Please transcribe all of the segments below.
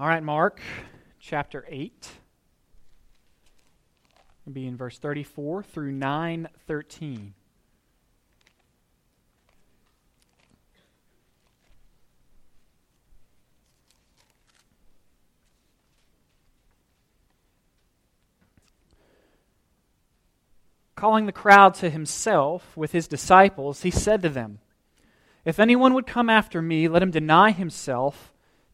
All right, Mark chapter 8. It'll be in verse 34 through 913. Calling the crowd to himself with his disciples, he said to them, If anyone would come after me, let him deny himself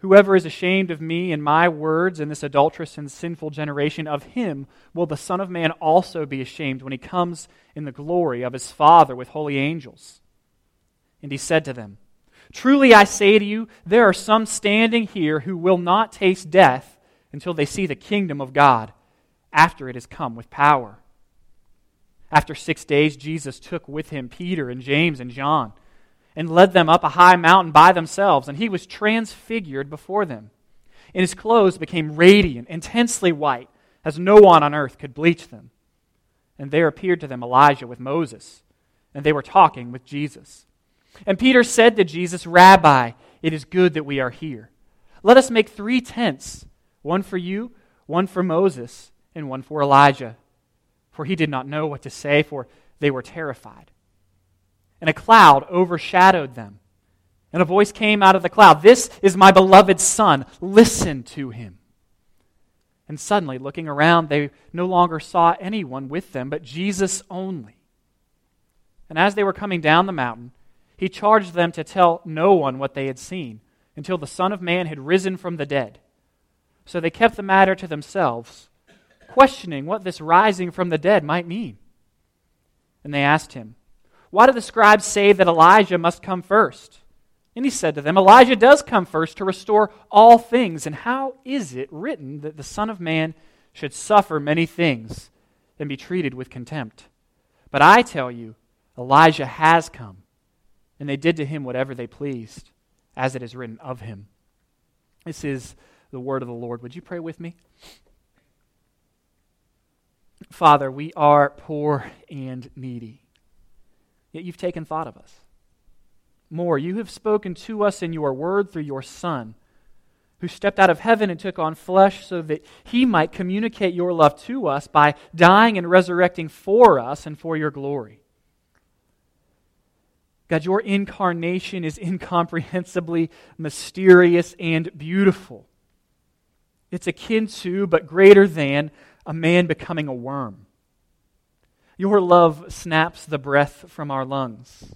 Whoever is ashamed of me and my words in this adulterous and sinful generation, of him will the Son of Man also be ashamed when he comes in the glory of his Father with holy angels. And he said to them, Truly I say to you, there are some standing here who will not taste death until they see the kingdom of God after it has come with power. After six days, Jesus took with him Peter and James and John and led them up a high mountain by themselves, and he was transfigured before them. And his clothes became radiant, intensely white, as no one on earth could bleach them. And there appeared to them Elijah with Moses, and they were talking with Jesus. And Peter said to Jesus, Rabbi, it is good that we are here. Let us make three tents one for you, one for Moses, and one for Elijah. For he did not know what to say, for they were terrified and a cloud overshadowed them. And a voice came out of the cloud This is my beloved Son. Listen to him. And suddenly, looking around, they no longer saw anyone with them but Jesus only. And as they were coming down the mountain, he charged them to tell no one what they had seen until the Son of Man had risen from the dead. So they kept the matter to themselves, questioning what this rising from the dead might mean. And they asked him, why do the scribes say that Elijah must come first? And he said to them, Elijah does come first to restore all things. And how is it written that the Son of Man should suffer many things and be treated with contempt? But I tell you, Elijah has come, and they did to him whatever they pleased, as it is written of him. This is the word of the Lord. Would you pray with me? Father, we are poor and needy yet you've taken thought of us. More, you have spoken to us in your word through your Son, who stepped out of heaven and took on flesh so that he might communicate your love to us by dying and resurrecting for us and for your glory. God, your incarnation is incomprehensibly mysterious and beautiful. It's akin to, but greater than, a man becoming a worm. Your love snaps the breath from our lungs,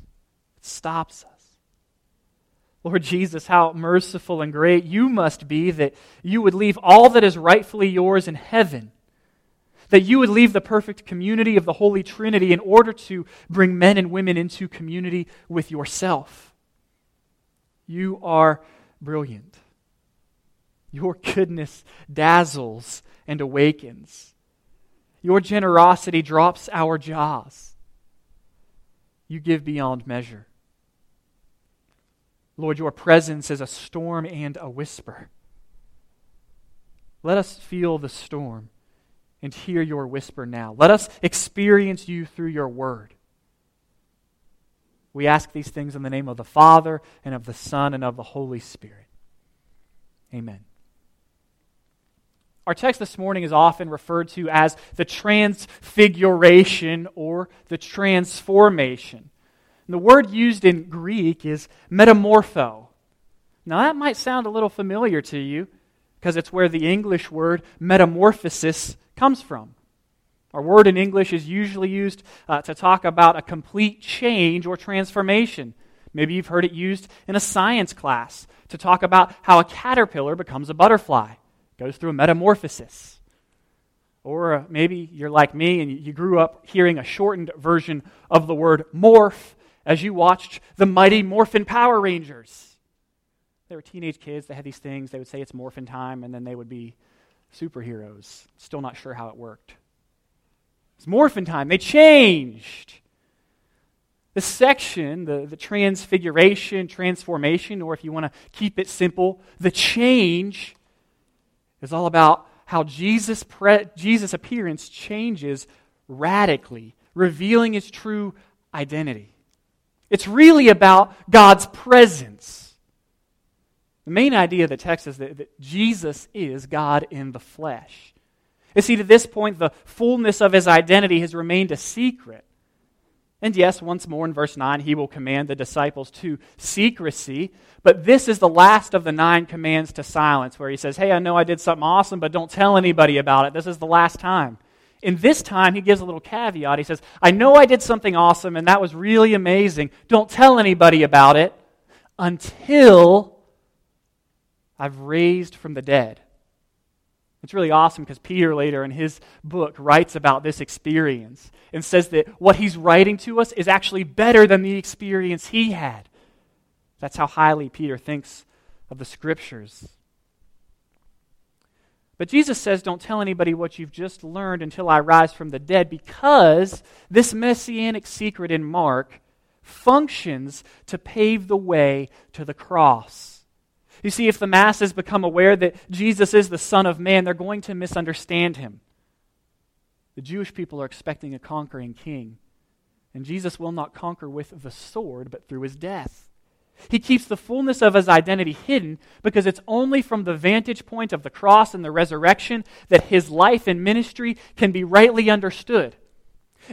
it stops us. Lord Jesus, how merciful and great you must be that you would leave all that is rightfully yours in heaven, that you would leave the perfect community of the Holy Trinity in order to bring men and women into community with yourself. You are brilliant. Your goodness dazzles and awakens. Your generosity drops our jaws. You give beyond measure. Lord, your presence is a storm and a whisper. Let us feel the storm and hear your whisper now. Let us experience you through your word. We ask these things in the name of the Father, and of the Son, and of the Holy Spirit. Amen. Our text this morning is often referred to as the transfiguration or the transformation. And the word used in Greek is metamorpho. Now, that might sound a little familiar to you because it's where the English word metamorphosis comes from. Our word in English is usually used uh, to talk about a complete change or transformation. Maybe you've heard it used in a science class to talk about how a caterpillar becomes a butterfly goes through a metamorphosis. Or uh, maybe you're like me and you grew up hearing a shortened version of the word morph as you watched the mighty Morphin Power Rangers. They were teenage kids, they had these things, they would say it's morphin time, and then they would be superheroes. Still not sure how it worked. It's morphin time. They changed. The section, the, the transfiguration, transformation, or if you want to keep it simple, the change is all about how Jesus, pre- Jesus' appearance changes radically, revealing his true identity. It's really about God's presence. The main idea of the text is that, that Jesus is God in the flesh. You see, to this point, the fullness of his identity has remained a secret. And yes, once more in verse 9, he will command the disciples to secrecy. But this is the last of the nine commands to silence, where he says, Hey, I know I did something awesome, but don't tell anybody about it. This is the last time. In this time, he gives a little caveat. He says, I know I did something awesome, and that was really amazing. Don't tell anybody about it until I've raised from the dead. It's really awesome because Peter later in his book writes about this experience and says that what he's writing to us is actually better than the experience he had. That's how highly Peter thinks of the scriptures. But Jesus says, Don't tell anybody what you've just learned until I rise from the dead, because this messianic secret in Mark functions to pave the way to the cross. You see, if the masses become aware that Jesus is the Son of Man, they're going to misunderstand him. The Jewish people are expecting a conquering king, and Jesus will not conquer with the sword, but through his death. He keeps the fullness of his identity hidden because it's only from the vantage point of the cross and the resurrection that his life and ministry can be rightly understood.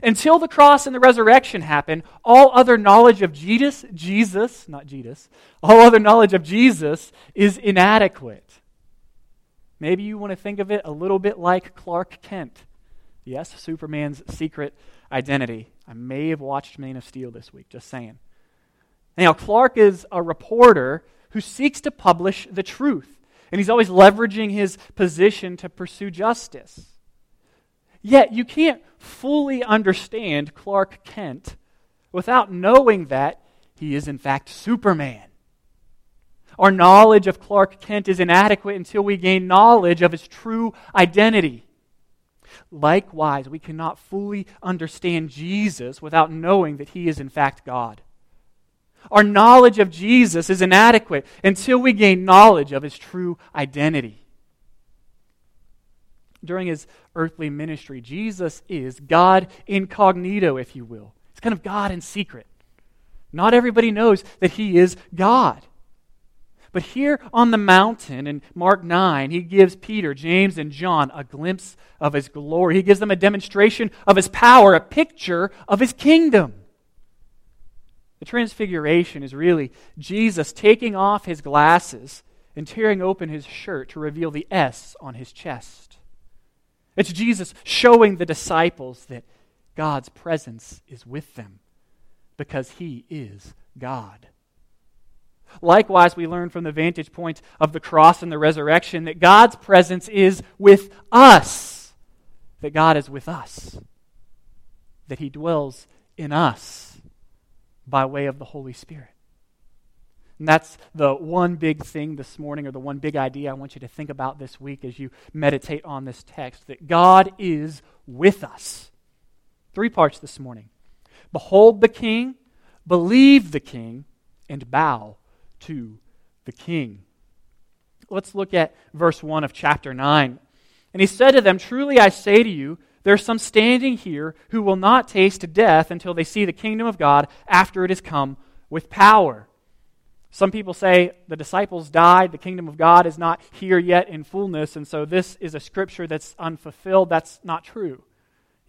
Until the cross and the resurrection happen, all other knowledge of Jesus, Jesus, not Jesus, all other knowledge of Jesus is inadequate. Maybe you want to think of it a little bit like Clark Kent. Yes, Superman's secret identity. I may have watched Man of Steel this week, just saying. Now, Clark is a reporter who seeks to publish the truth, and he's always leveraging his position to pursue justice. Yet, you can't fully understand Clark Kent without knowing that he is, in fact, Superman. Our knowledge of Clark Kent is inadequate until we gain knowledge of his true identity. Likewise, we cannot fully understand Jesus without knowing that he is, in fact, God. Our knowledge of Jesus is inadequate until we gain knowledge of his true identity during his earthly ministry. Jesus is God incognito, if you will. It's kind of God in secret. Not everybody knows that he is God. But here on the mountain in Mark 9, he gives Peter, James, and John a glimpse of his glory. He gives them a demonstration of his power, a picture of his kingdom. The transfiguration is really Jesus taking off his glasses and tearing open his shirt to reveal the S on his chest. It's Jesus showing the disciples that God's presence is with them because he is God. Likewise, we learn from the vantage point of the cross and the resurrection that God's presence is with us, that God is with us, that he dwells in us by way of the Holy Spirit. And that's the one big thing this morning, or the one big idea I want you to think about this week as you meditate on this text that God is with us. Three parts this morning Behold the King, believe the King, and bow to the King. Let's look at verse 1 of chapter 9. And he said to them, Truly I say to you, there are some standing here who will not taste death until they see the kingdom of God after it has come with power. Some people say the disciples died, the kingdom of God is not here yet in fullness, and so this is a scripture that's unfulfilled. That's not true.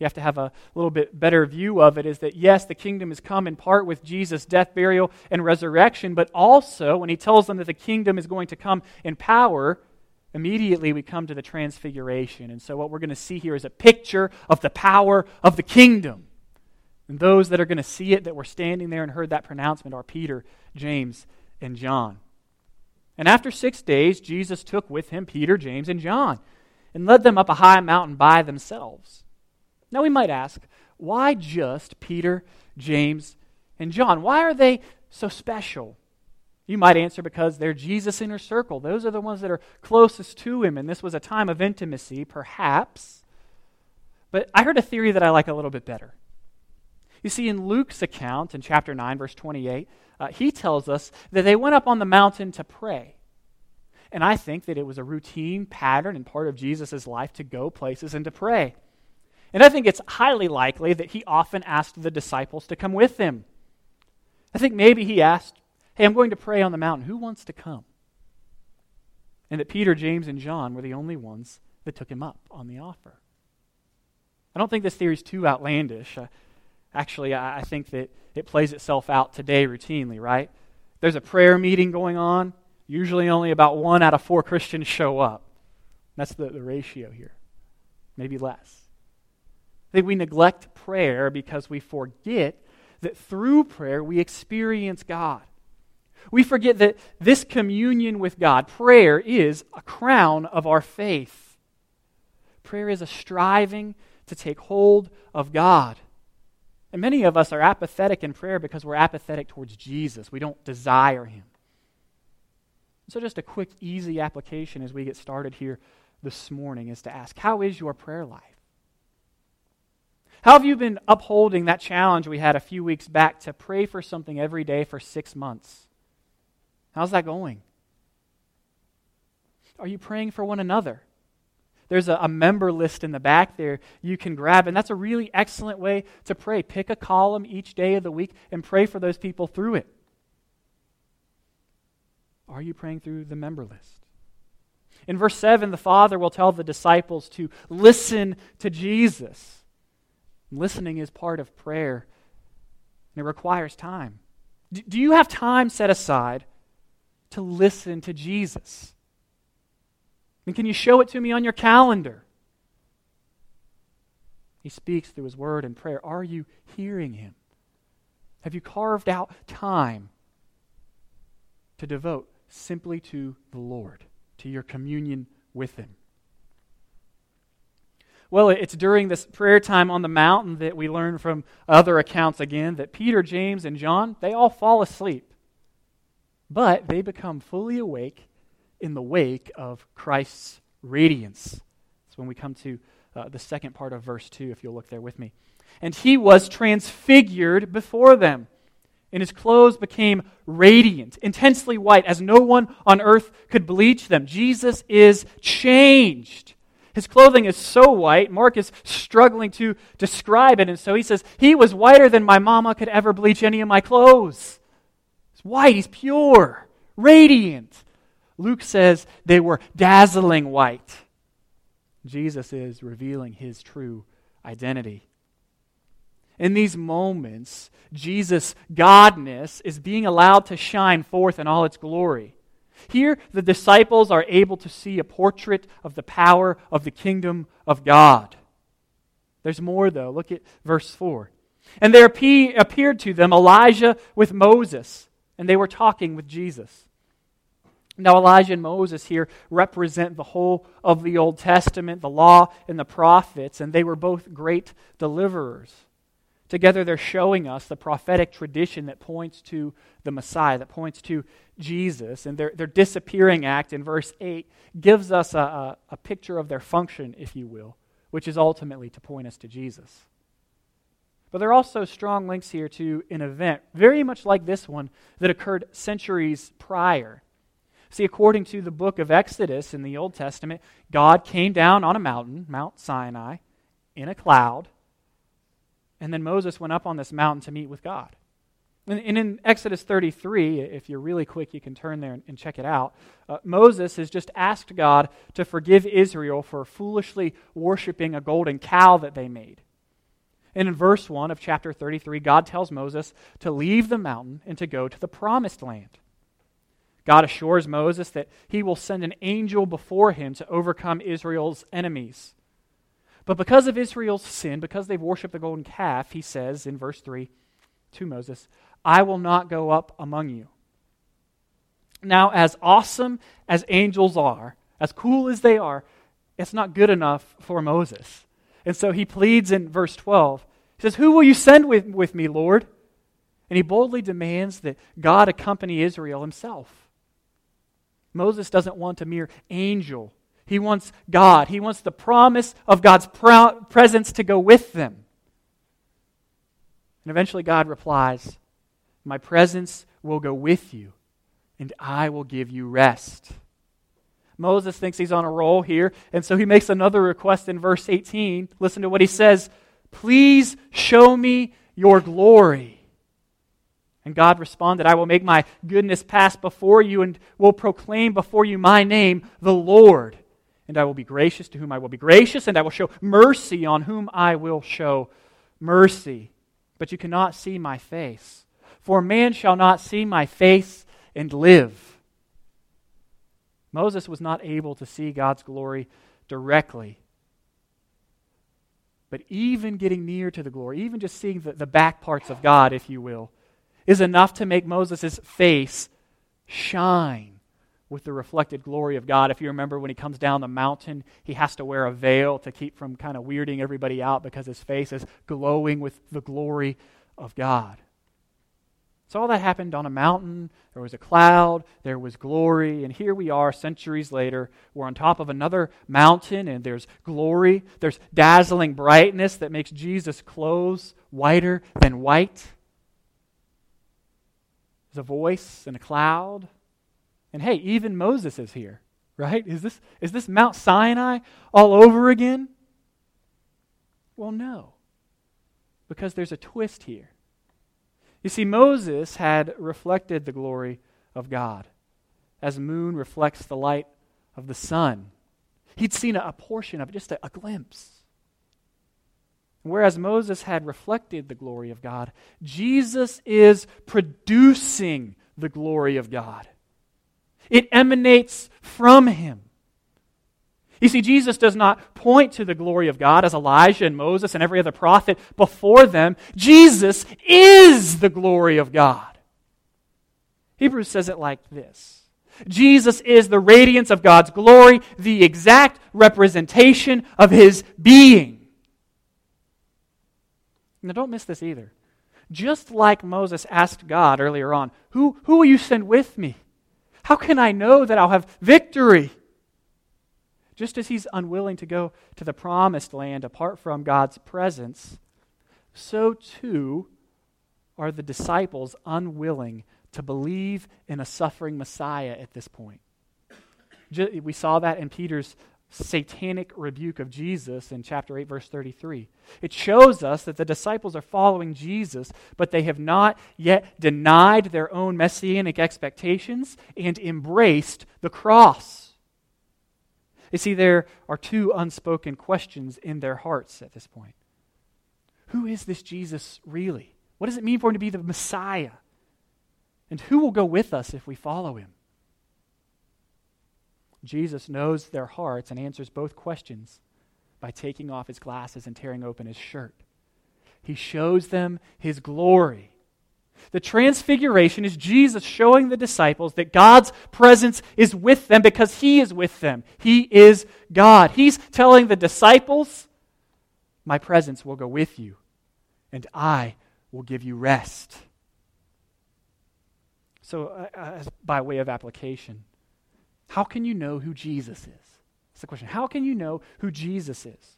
You have to have a little bit better view of it is that yes, the kingdom has come in part with Jesus' death, burial, and resurrection, but also when he tells them that the kingdom is going to come in power, immediately we come to the transfiguration. And so what we're going to see here is a picture of the power of the kingdom. And those that are going to see it, that were standing there and heard that pronouncement, are Peter, James, and John. And after six days, Jesus took with him Peter, James, and John and led them up a high mountain by themselves. Now we might ask, why just Peter, James, and John? Why are they so special? You might answer because they're Jesus' inner circle. Those are the ones that are closest to him, and this was a time of intimacy, perhaps. But I heard a theory that I like a little bit better. You see, in Luke's account in chapter 9, verse 28, uh, he tells us that they went up on the mountain to pray. And I think that it was a routine pattern and part of Jesus' life to go places and to pray. And I think it's highly likely that he often asked the disciples to come with him. I think maybe he asked, Hey, I'm going to pray on the mountain. Who wants to come? And that Peter, James, and John were the only ones that took him up on the offer. I don't think this theory is too outlandish. Uh, actually, I, think that it plays itself out today routinely, right? There's a prayer meeting going on. Usually, only about one out of four Christians show up. That's the, the ratio here, maybe less. I think we neglect prayer because we forget that through prayer we experience God. We forget that this communion with God, prayer, is a crown of our faith. Prayer is a striving to take hold of God. And many of us are apathetic in prayer because we're apathetic towards Jesus. We don't desire Him. So, just a quick, easy application as we get started here this morning is to ask How is your prayer life? How have you been upholding that challenge we had a few weeks back to pray for something every day for six months? How's that going? Are you praying for one another? There's a, a, member list in the back there you can grab, and that's a really excellent way to pray. Pick a column each day of the week and pray for those people through it. Are you praying through the member list? In verse 7, the Father will tell the disciples to listen to Jesus. Listening is part of prayer, and it requires time. Do you have time set aside to listen to Jesus? And can you show it to me on your calendar? He speaks through his word and prayer. Are you hearing him? Have you carved out time to devote simply to the Lord, to your communion with him? Well, it's during this prayer time on the mountain that we learn from other accounts again that Peter, James, and John, they all fall asleep. But they become fully awake in the wake of Christ's radiance. That's when we come to uh, the second part of verse 2, if you'll look there with me. And he was transfigured before them, and his clothes became radiant, intensely white, as no one on earth could bleach them. Jesus is changed. His clothing is so white, Mark is struggling to describe it. And so he says, He was whiter than my mama could ever bleach any of my clothes. He's white, he's pure, radiant. Luke says they were dazzling white. Jesus is revealing his true identity. In these moments, Jesus' godness is being allowed to shine forth in all its glory. Here, the disciples are able to see a portrait of the power of the kingdom of God. There's more, though. Look at verse 4. And there appeared to them Elijah with Moses, and they were talking with Jesus. Now, Elijah and Moses here represent the whole of the Old Testament, the law and the prophets, and they were both great deliverers. Together, they're showing us the prophetic tradition that points to the Messiah, that points to Jesus. And their, their disappearing act in verse 8 gives us a, a, a picture of their function, if you will, which is ultimately to point us to Jesus. But there are also strong links here to an event, very much like this one, that occurred centuries prior. See, according to the book of Exodus in the Old Testament, God came down on a mountain, Mount Sinai, in a cloud and then Moses went up on this mountain to meet with God. And, in Exodus 33, if you're really quick, you can turn there and, check it out. Uh, Moses has just asked God to forgive Israel for foolishly worshiping a golden cow that they made. And in verse 1 of chapter 33, God tells Moses to leave the mountain and to go to the promised land. God assures Moses that he will send an angel before him to overcome Israel's enemies. But because of Israel's sin, because they've worshiped the golden calf, he says in verse 3 to Moses, I will not go up among you. Now, as awesome as angels are, as cool as they are, it's not good enough for Moses. And so he pleads in verse 12. He says, Who will you send with, with me, Lord? And he boldly demands that God accompany Israel himself. Moses doesn't want a mere angel he wants God. He wants the promise of God's presence to go with them. And eventually God replies, My presence will go with you, and I will give you rest. Moses thinks he's on a roll here, and so he makes another request in verse 18. Listen to what he says Please show me your glory. And God responded, I will make my goodness pass before you and will proclaim before you my name, the Lord. And I will be gracious to whom I will be gracious, and I will show mercy on whom I will show mercy. But you cannot see my face. For man shall not see my face and live. Moses was not able to see God's glory directly. But even getting near to the glory, even just seeing the, the back parts of God, if you will, is enough to make Moses' face shine with the reflected glory of God. If you remember when he comes down the mountain, he has to wear a veil to keep from kind of weirding everybody out because his face is glowing with the glory of God. So all that happened on a mountain. There was a cloud. There was glory. And here we are, centuries later. We're on top of another mountain, and there's glory. There's dazzling brightness that makes Jesus' clothes whiter than white. A voice and a cloud. And hey, even Moses is here, right? Is this, is this Mount Sinai all over again? Well, no. Because there's a twist here. You see, Moses had reflected the glory of God as moon reflects the light of the sun. He'd seen a, portion of it, just a, a glimpse. Whereas Moses had reflected the glory of God, Jesus is producing the glory of God. It emanates from him. You see, Jesus does not point to the glory of God as Elijah and Moses and every other prophet before them. Jesus is the glory of God. Hebrews says it like this Jesus is the radiance of God's glory, the exact representation of his being. Now, don't miss this either. Just like Moses asked God earlier on, Who, who will you send with me? How can I know that I'll have victory? Just as he's unwilling to go to the promised land apart from God's presence, so too are the disciples unwilling to believe in a suffering Messiah at this point. We saw that in Peter's satanic rebuke of Jesus in chapter 8, verse 33. It shows us that the disciples are following Jesus, but they have not yet denied their own messianic expectations and embraced the cross. You see, there are two unspoken questions in their hearts at this point. Who is this Jesus really? What does it mean for him to be the Messiah? And who will go with us if we follow him? Jesus knows their hearts and answers both questions by taking off his glasses and tearing open his shirt. He shows them his glory the transfiguration is Jesus showing the disciples that God's presence is with them because He is with them. He is God. He's telling the disciples, My presence will go with you, and I will give you rest. So, uh, uh by way of application, how can you know who Jesus is? That's the question. How can you know who Jesus is?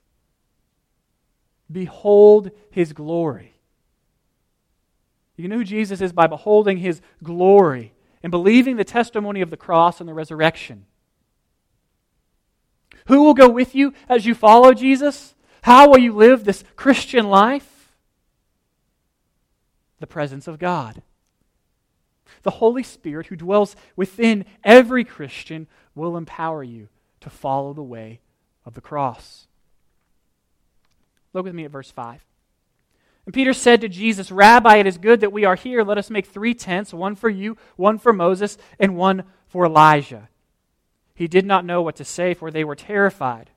Behold His glory. You know who Jesus is by beholding his glory and believing the testimony of the cross and the resurrection. Who will go with you as you follow Jesus? How will you live this Christian life? The presence of God. The Holy Spirit, who dwells within every Christian, will empower you to follow the way of the cross. Look with me at verse 5. And Peter said to Jesus, Rabbi, it is good that we are here. Let us make three tents one for you, one for Moses, and one for Elijah. He did not know what to say, for they were terrified.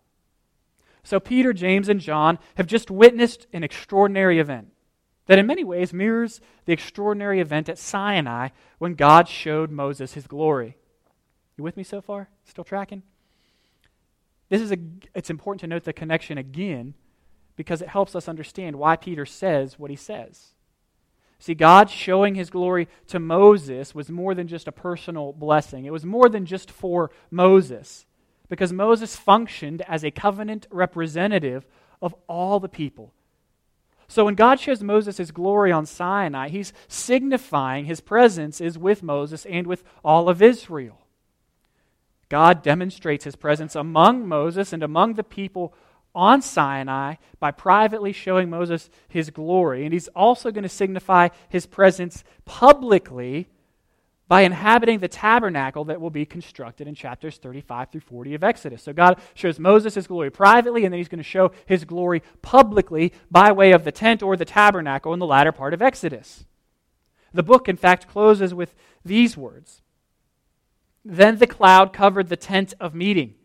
So Peter, James, and John have just witnessed an extraordinary event that in many ways mirrors the extraordinary event at Sinai when God showed Moses his glory. You with me so far? Still tracking? This is a, it's important to note the connection again because it helps us understand why Peter says what he says. See, God showing his glory to Moses was more than just a personal blessing, it was more than just for Moses, because Moses functioned as a covenant representative of all the people. So when God shows Moses his glory on Sinai, he's signifying his presence is with Moses and with all of Israel. God demonstrates his presence among Moses and among the people on Sinai by privately showing Moses his glory. And he's also going to signify his presence publicly by inhabiting the tabernacle that will be constructed in chapters 35 through 40 of Exodus. So God shows Moses his glory privately, and then he's going to show his glory publicly by way of the tent or the tabernacle in the latter part of Exodus. The book, in fact, closes with these words Then the cloud covered the tent of meeting,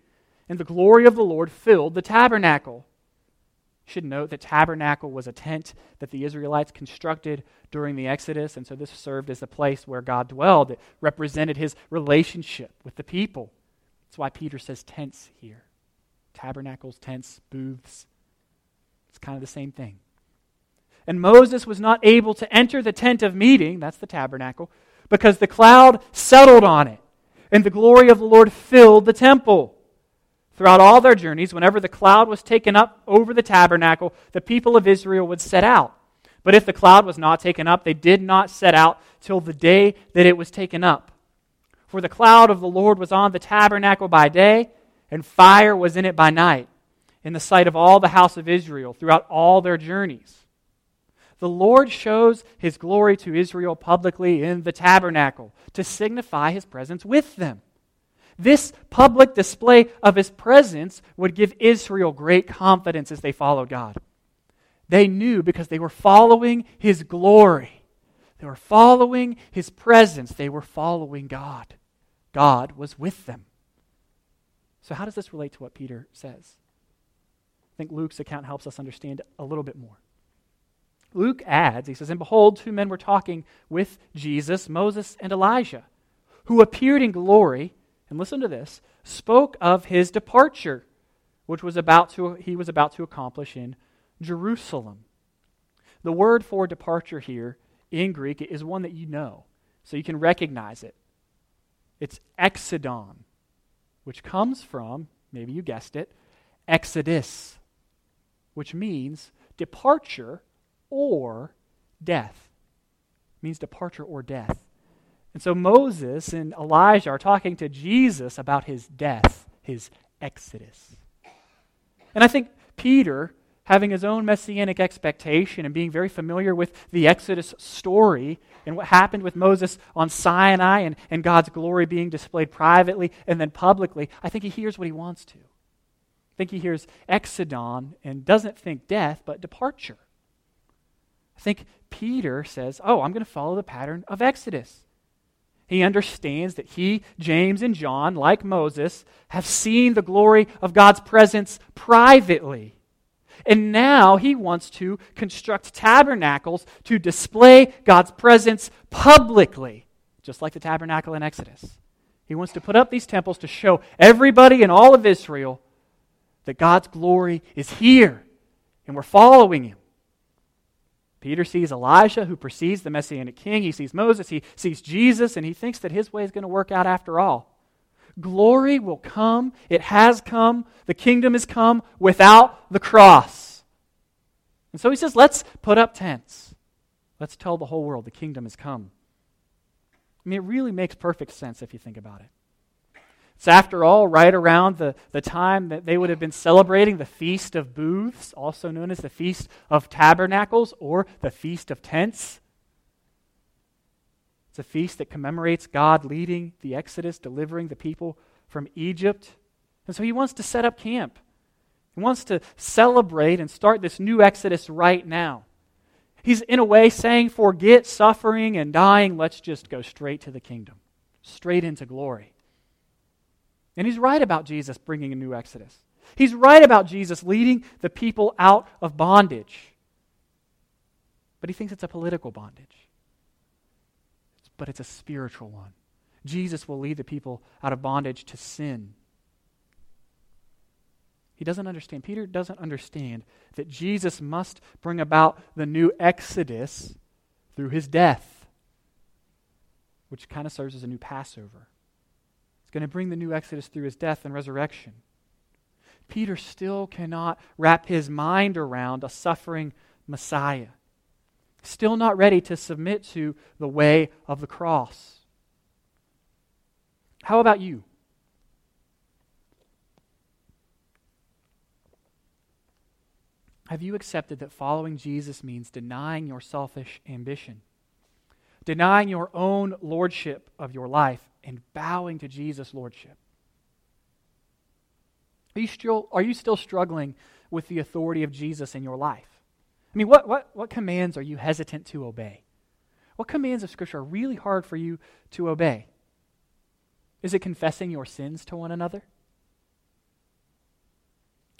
and the glory of the Lord filled the tabernacle should note that tabernacle was a tent that the Israelites constructed during the Exodus, and so this served as the place where God dwelled. It represented his relationship with the people. That's why Peter says tents here tabernacles, tents, booths. It's kind of the same thing. And Moses was not able to enter the tent of meeting, that's the tabernacle, because the cloud settled on it, and the glory of the Lord filled the temple. Throughout all their journeys, whenever the cloud was taken up over the tabernacle, the people of Israel would set out. But if the cloud was not taken up, they did not set out till the day that it was taken up. For the cloud of the Lord was on the tabernacle by day, and fire was in it by night, in the sight of all the house of Israel throughout all their journeys. The Lord shows his glory to Israel publicly in the tabernacle to signify his presence with them. This public display of his presence would give Israel great confidence as they followed God. They knew because they were following his glory. They were following his presence. They were following God. God was with them. So, how does this relate to what Peter says? I think Luke's account helps us understand a little bit more. Luke adds, he says, And behold, two men were talking with Jesus, Moses and Elijah, who appeared in glory and listen to this, spoke of his departure, which was about to, he was about to accomplish in Jerusalem. The word for departure here in Greek is one that you know, so you can recognize it. It's exodon, which comes from, maybe you guessed it, exodus, which means departure or death. It means departure or death. And so Moses and Elijah are talking to Jesus about his death, his exodus. And I think Peter, having his own messianic expectation and being very familiar with the Exodus story and what happened with Moses on Sinai and, and God's glory being displayed privately and then publicly, I think he hears what he wants to. I think he hears exodon and doesn't think death, but departure. I think Peter says, Oh, I'm going to follow the pattern of Exodus. He understands that he, James, and John, like Moses, have seen the glory of God's presence privately. And now he wants to construct tabernacles to display God's presence publicly, just like the tabernacle in Exodus. He wants to put up these temples to show everybody in all of Israel that God's glory is here and we're following him. Peter sees Elijah, who precedes the Messianic king. He sees Moses. He sees Jesus, and he thinks that his way is going to work out after all. Glory will come. It has come. The kingdom has come without the cross. And so he says, let's put up tents. Let's tell the whole world the kingdom has come. I mean, it really makes perfect sense if you think about it. It's after all right around the, the time that they would have been celebrating the Feast of Booths, also known as the Feast of Tabernacles or the Feast of Tents. It's a feast that commemorates God leading the Exodus, delivering the people from Egypt. And so he wants to set up camp. He wants to celebrate and start this new Exodus right now. He's, in a way, saying, forget suffering and dying. Let's just go straight to the kingdom, straight into glory. And he's right about Jesus bringing a new Exodus. He's right about Jesus leading the people out of bondage. But he thinks it's a political bondage. But it's a spiritual one. Jesus will lead the people out of bondage to sin. He doesn't understand. Peter doesn't understand that Jesus must bring about the new Exodus through his death, which kind of serves as a new Passover going to bring the new Exodus through his death and resurrection. Peter still cannot wrap his mind around a suffering Messiah. Still not ready to submit to the way of the cross. How about you? Have you accepted that following Jesus means denying your selfish ambition, denying your own lordship of your life, and bowing to Jesus' lordship? Are you still, are you still struggling with the authority of Jesus in your life? I mean, what, what, what commands are you hesitant to obey? What commands of Scripture are really hard for you to obey? Is it confessing your sins to one another?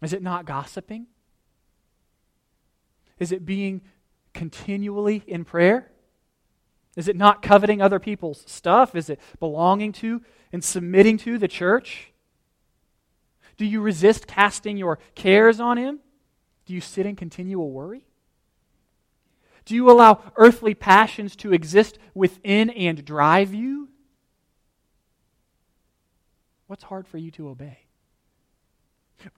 Is it not gossiping? Is it being continually in prayer? Is it not coveting other people's stuff? Is it belonging to and submitting to the church? Do you resist casting your cares on Him? Do you sit in continual worry? Do you allow earthly passions to exist within and drive you? What's hard for you to obey?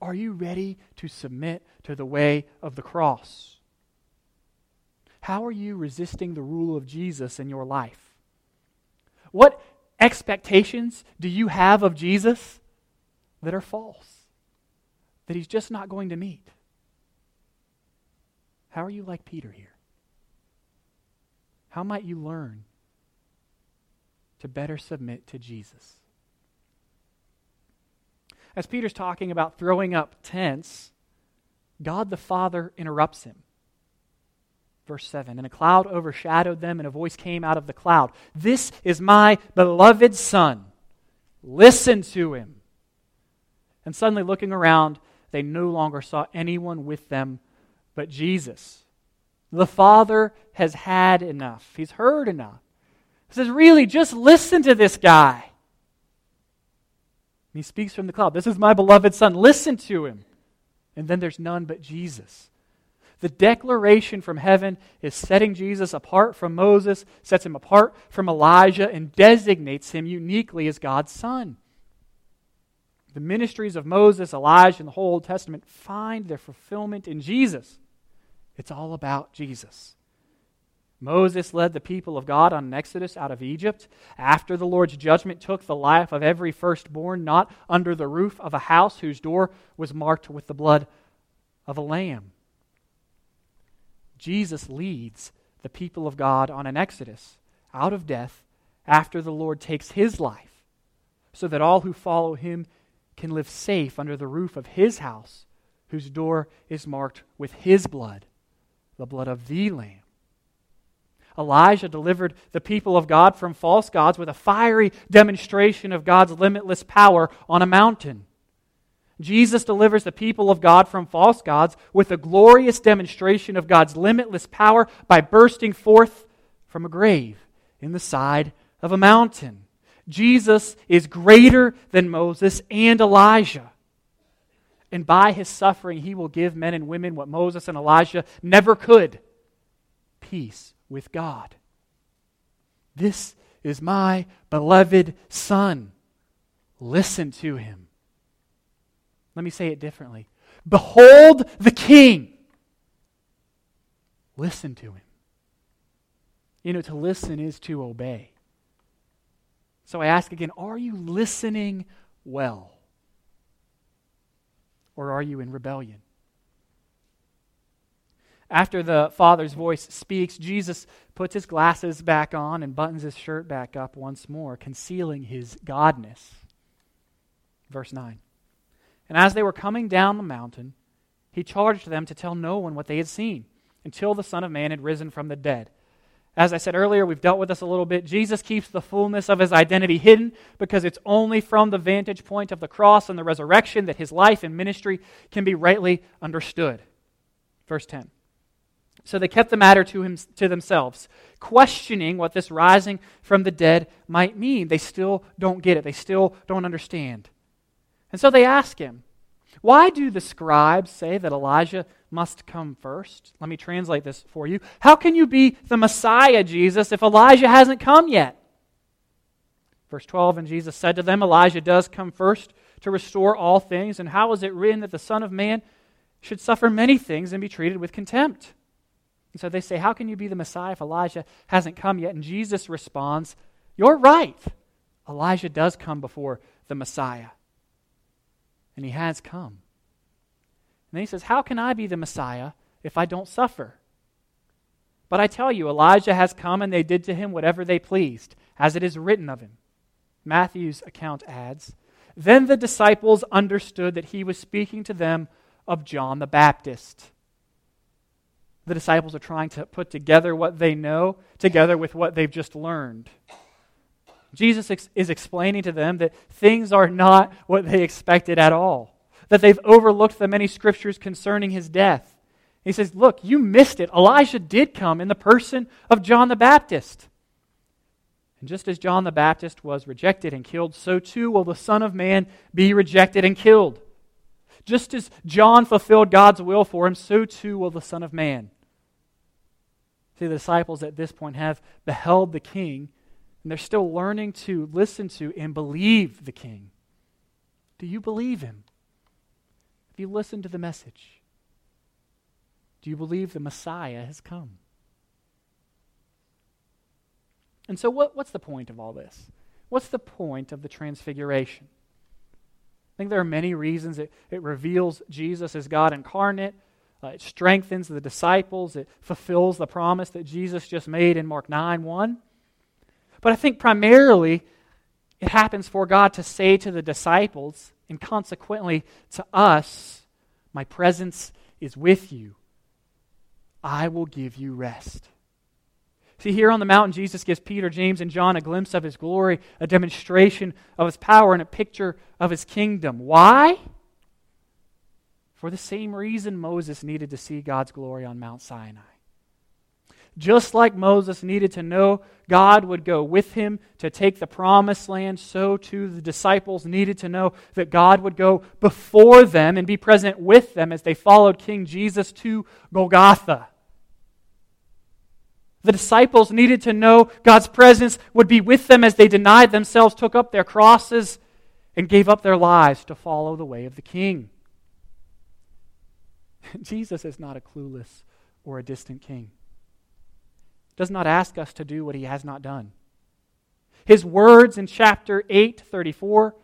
Are you ready to submit to the way of the cross? How are you resisting the rule of Jesus in your life? What expectations do you have of Jesus that are false, that he's just not going to meet? How are you like Peter here? How might you learn to better submit to Jesus? As Peter's talking about throwing up tents, God the Father interrupts him. Verse 7 And a cloud overshadowed them, and a voice came out of the cloud This is my beloved Son. Listen to him. And suddenly, looking around, they no longer saw anyone with them but Jesus. The Father has had enough, He's heard enough. He says, Really, just listen to this guy. He speaks from the cloud. This is my beloved Son. Listen to him. And then there's none but Jesus. The declaration from heaven is setting Jesus apart from Moses, sets him apart from Elijah, and designates him uniquely as God's Son. The ministries of Moses, Elijah, and the whole Old Testament find their fulfillment in Jesus. It's all about Jesus. Moses led the people of God on an exodus out of Egypt. After the Lord's judgment took the life of every firstborn, not under the roof of a house whose door was marked with the blood of a lamb. Jesus leads the people of God on an exodus out of death after the Lord takes his life, so that all who follow him can live safe under the roof of his house, whose door is marked with his blood, the blood of the Lamb. Elijah delivered the people of God from false gods with a fiery demonstration of God's limitless power on a mountain. Jesus delivers the people of God from false gods with a glorious demonstration of God's limitless power by bursting forth from a grave in the side of a mountain. Jesus is greater than Moses and Elijah. And by his suffering, he will give men and women what Moses and Elijah never could peace with God. This is my beloved Son. Listen to him. Let me say it differently. Behold the King. Listen to him. You know, to listen is to obey. So I ask again are you listening well? Or are you in rebellion? After the Father's voice speaks, Jesus puts his glasses back on and buttons his shirt back up once more, concealing his godness. Verse 9. And as they were coming down the mountain, he charged them to tell no one what they had seen until the Son of Man had risen from the dead. As I said earlier, we've dealt with this a little bit. Jesus keeps the fullness of his identity hidden because it's only from the vantage point of the cross and the resurrection that his life and ministry can be rightly understood. Verse 10. So they kept the matter to, him, to themselves, questioning what this rising from the dead might mean. They still don't get it, they still don't understand. And so they ask him, Why do the scribes say that Elijah must come first? Let me translate this for you. How can you be the Messiah, Jesus, if Elijah hasn't come yet? Verse 12 And Jesus said to them, Elijah does come first to restore all things. And how is it written that the Son of Man should suffer many things and be treated with contempt? And so they say, How can you be the Messiah if Elijah hasn't come yet? And Jesus responds, You're right. Elijah does come before the Messiah. And he has come. And then he says, How can I be the Messiah if I don't suffer? But I tell you, Elijah has come, and they did to him whatever they pleased, as it is written of him. Matthew's account adds, Then the disciples understood that he was speaking to them of John the Baptist the disciples are trying to put together what they know together with what they've just learned. Jesus ex- is explaining to them that things are not what they expected at all, that they've overlooked the many scriptures concerning his death. He says, Look, you missed it. Elijah did come in the person of John the Baptist. And just as John the Baptist was rejected and killed, so too will the Son of Man be rejected and killed. Just as John fulfilled God's will for him, so too will the Son of Man. See, the disciples at this point have beheld the king, and they're still learning to listen to and believe the king. Do you believe him? Have you listened to the message? Do you believe the Messiah has come? And so, what, what's the point of all this? What's the point of the transfiguration? I think there are many reasons. It, it reveals Jesus as God incarnate. Uh, it strengthens the disciples. It fulfills the promise that Jesus just made in Mark 9 1. But I think primarily it happens for God to say to the disciples, and consequently to us, My presence is with you. I will give you rest. See, here on the mountain, Jesus gives Peter, James, and John a glimpse of his glory, a demonstration of his power, and a picture of his kingdom. Why? for the same reason Moses needed to see God's glory on Mount Sinai. Just like Moses needed to know God would go with him to take the promised land, so too the disciples needed to know that God would go before them and be present with them as they followed King Jesus to Golgotha. The disciples needed to know God's presence would be with them as they denied themselves, took up their crosses, and gave up their lives to follow the way of the King. Jesus is not a clueless or a distant king. Does not ask us to do what he has not done. His words in chapter 8, 34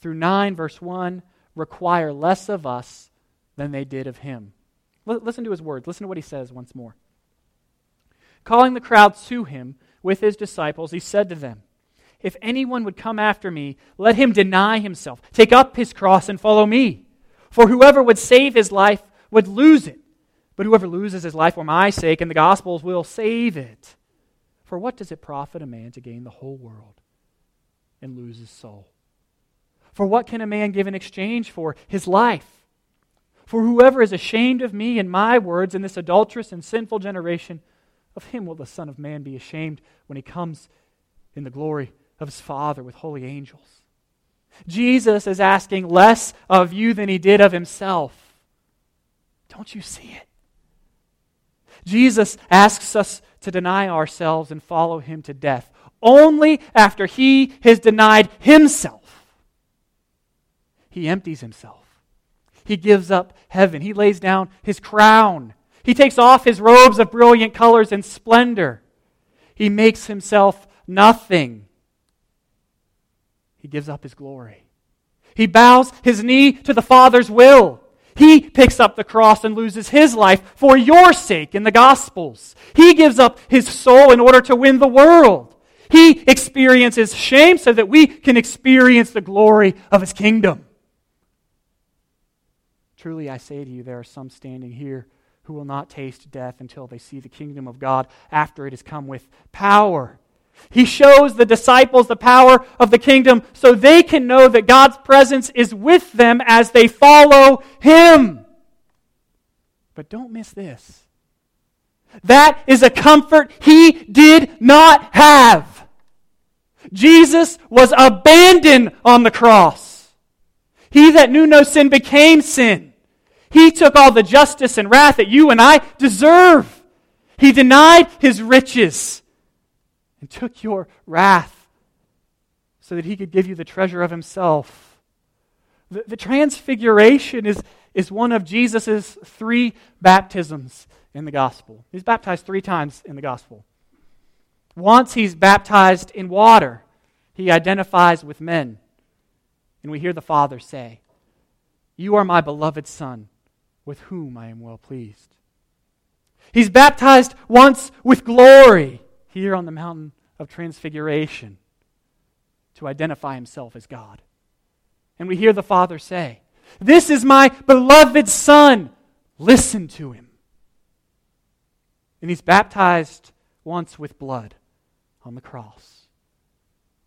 through 9, verse 1, require less of us than they did of him. L- listen to his words. Listen to what he says once more. Calling the crowd to him with his disciples, he said to them, If anyone would come after me, let him deny himself, take up his cross, and follow me. For whoever would save his life would lose it. But whoever loses his life for my sake and the gospel's will save it. For what does it profit a man to gain the whole world and lose his soul? For what can a man give in exchange for his life? For whoever is ashamed of me and my words in this adulterous and sinful generation, of him will the Son of Man be ashamed when he comes in the glory of his Father with holy angels. Jesus is asking less of you than he did of himself. Don't you see it? Jesus asks us to deny ourselves and follow him to death only after he has denied himself. He empties himself. He gives up heaven. He lays down his crown. He takes off his robes of brilliant colors and splendor. He makes himself nothing he gives up his glory. He bows his knee to the Father's will. He picks up the cross and loses his life for your sake in the Gospels. He gives up his soul in order to win the world. He experiences shame so that we can experience the glory of his kingdom. Truly, I say to you, there are some standing here who will not taste death until they see the kingdom of God after it has come with power. He shows the disciples the power of the kingdom so they can know that God's presence is with them as they follow Him. But don't miss this. That is a comfort He did not have. Jesus was abandoned on the cross. He that knew no sin became sin. He took all the justice and wrath that you and I deserve. He denied his riches and took your wrath so that he could give you the treasure of himself. The, the transfiguration is, is one of Jesus' three baptisms in the gospel. He's baptized three times in the gospel. Once he's baptized in water, he identifies with men. And we hear the Father say, You are my beloved Son, with whom I am well pleased. He's baptized once with glory here on the mountain of transfiguration to identify himself as God. And we hear the Father say, This is my beloved Son. Listen to him. And he's baptized once with blood on the cross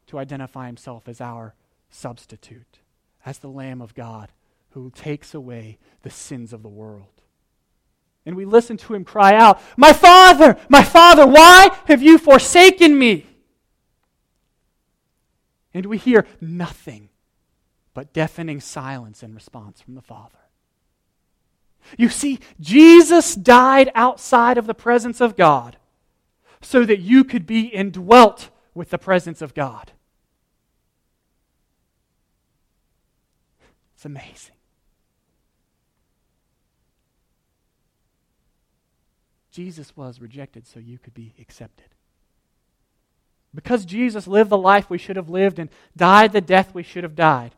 to identify himself as our substitute, as the Lamb of God who takes away the sins of the world. And we listen to him cry out, My Father, my Father, why have you forsaken me? And we hear nothing but deafening silence in response from the Father. You see, Jesus died outside of the presence of God so that you could be indwelt with the presence of God. It's amazing. Jesus was rejected so you could be accepted. Because Jesus lived the life we should have lived and died the death we should have died,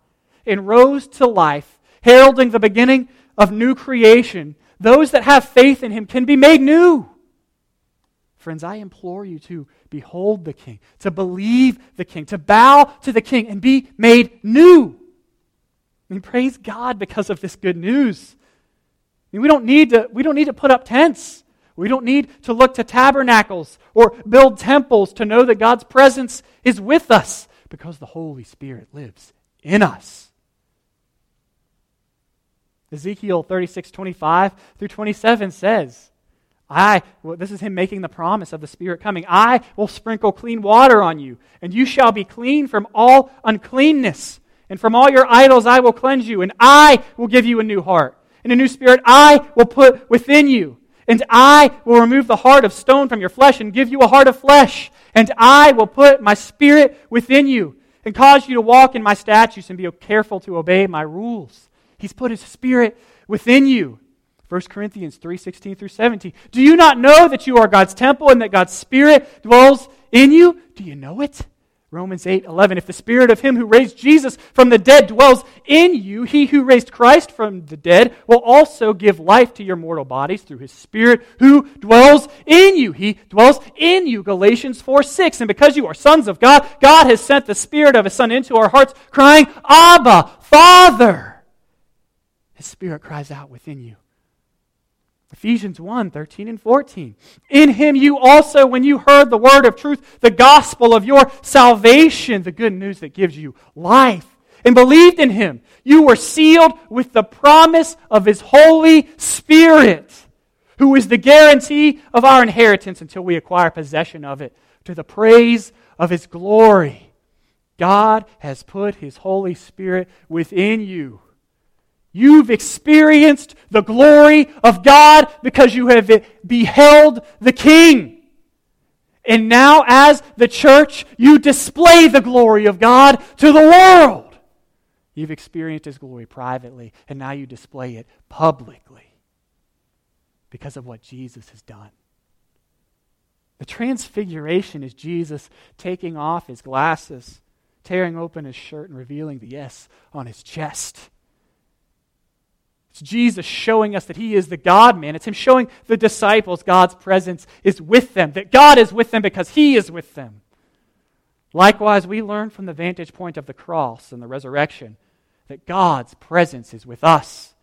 and rose to life, heralding the beginning of new creation, those that have faith in him can be made new. Friends, I implore you to behold the King, to believe the King, to bow to the King and be made new. I mean, praise God because of this good news. I mean, we don't need to, we don't need to put up tents. We don't need to look to tabernacles or build temples to know that God's presence is with us because the Holy Spirit lives in us. Ezekiel 36, 25 through 27 says, I, well, this is him making the promise of the Spirit coming. I will sprinkle clean water on you, and you shall be clean from all uncleanness. And from all your idols I will cleanse you, and I will give you a new heart. And a new spirit I will put within you. And I will remove the heart of stone from your flesh and give you a heart of flesh. And I will put my spirit within you and cause you to walk in my statutes and be careful to obey my rules. He's put his spirit within you. 1 Corinthians 3 16 through 17. Do you not know that you are God's temple and that God's Spirit dwells in you? Do you know it? Romans 8 11. If the Spirit of Him who raised Jesus from the dead dwells in you, He who raised Christ from the dead will also give life to your mortal bodies through His Spirit who dwells in you. He dwells in you. Galatians 4 6. And because you are sons of God, God has sent the Spirit of His Son into our hearts, crying, Abba, Father. His Spirit cries out within you. Ephesians 1 13 and 14. In him you also, when you heard the word of truth, the gospel of your salvation, the good news that gives you life, and believed in him, you were sealed with the promise of his Holy Spirit, who is the guarantee of our inheritance until we acquire possession of it, to the praise of his glory. God has put his Holy Spirit within you You've experienced the glory of God because you have beheld the King. And now, as the church, you display the glory of God to the world. You've experienced His glory privately, and now you display it publicly because of what Jesus has done. The transfiguration is Jesus taking off his glasses, tearing open his shirt, and revealing the S on his chest. It's Jesus showing us that He is the God man. It's Him showing the disciples God's presence is with them, that God is with them because He is with them. Likewise, we learn from the vantage point of the cross and the resurrection that God's presence is with us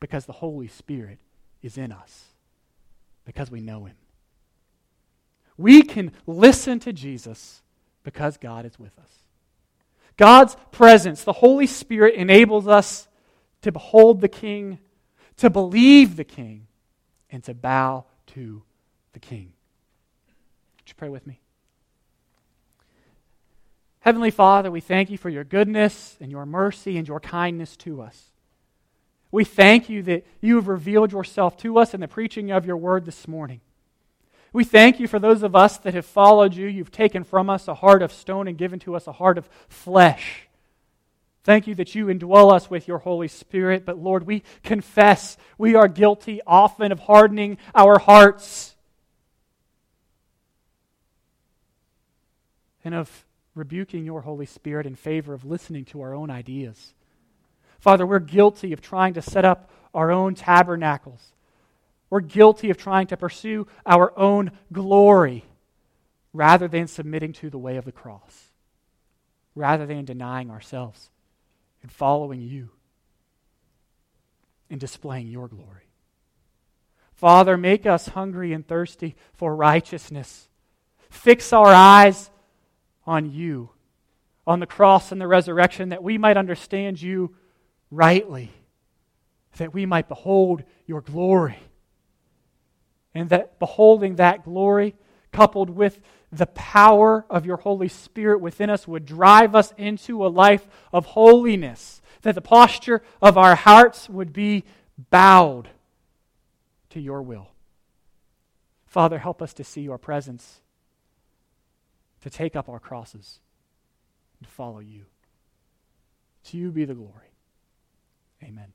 because the Holy Spirit is in us, because we know Him. We can listen to Jesus because God is with us. God's presence, the Holy Spirit, enables us to behold the King, to believe the King, and to bow to the King. Would you pray with me? Heavenly Father, we thank you for your goodness and your mercy and your kindness to us. We thank you that you have revealed yourself to us in the preaching of your word this morning. We thank you for those of us that have followed you. You've taken from us a heart of stone and given to us a heart of flesh Thank you that you indwell us with your Holy Spirit. But Lord, we confess we are guilty often of hardening our hearts and of rebuking your Holy Spirit in favor of listening to our own ideas. Father, we're guilty of trying to set up our own tabernacles. We're guilty of trying to pursue our own glory rather than submitting to the way of the cross, rather than denying ourselves and following you and displaying your glory. Father, make us hungry and thirsty for righteousness. Fix our eyes on you, on the cross and the resurrection, that we might understand you rightly, that we might behold your glory. And that beholding that glory, coupled with the power of your Holy Spirit within us, would drive us into a life of holiness, that the posture of our hearts would be bowed to your will. Father, help us to see your presence, to take up our crosses, and follow you. To you be the glory. Amen.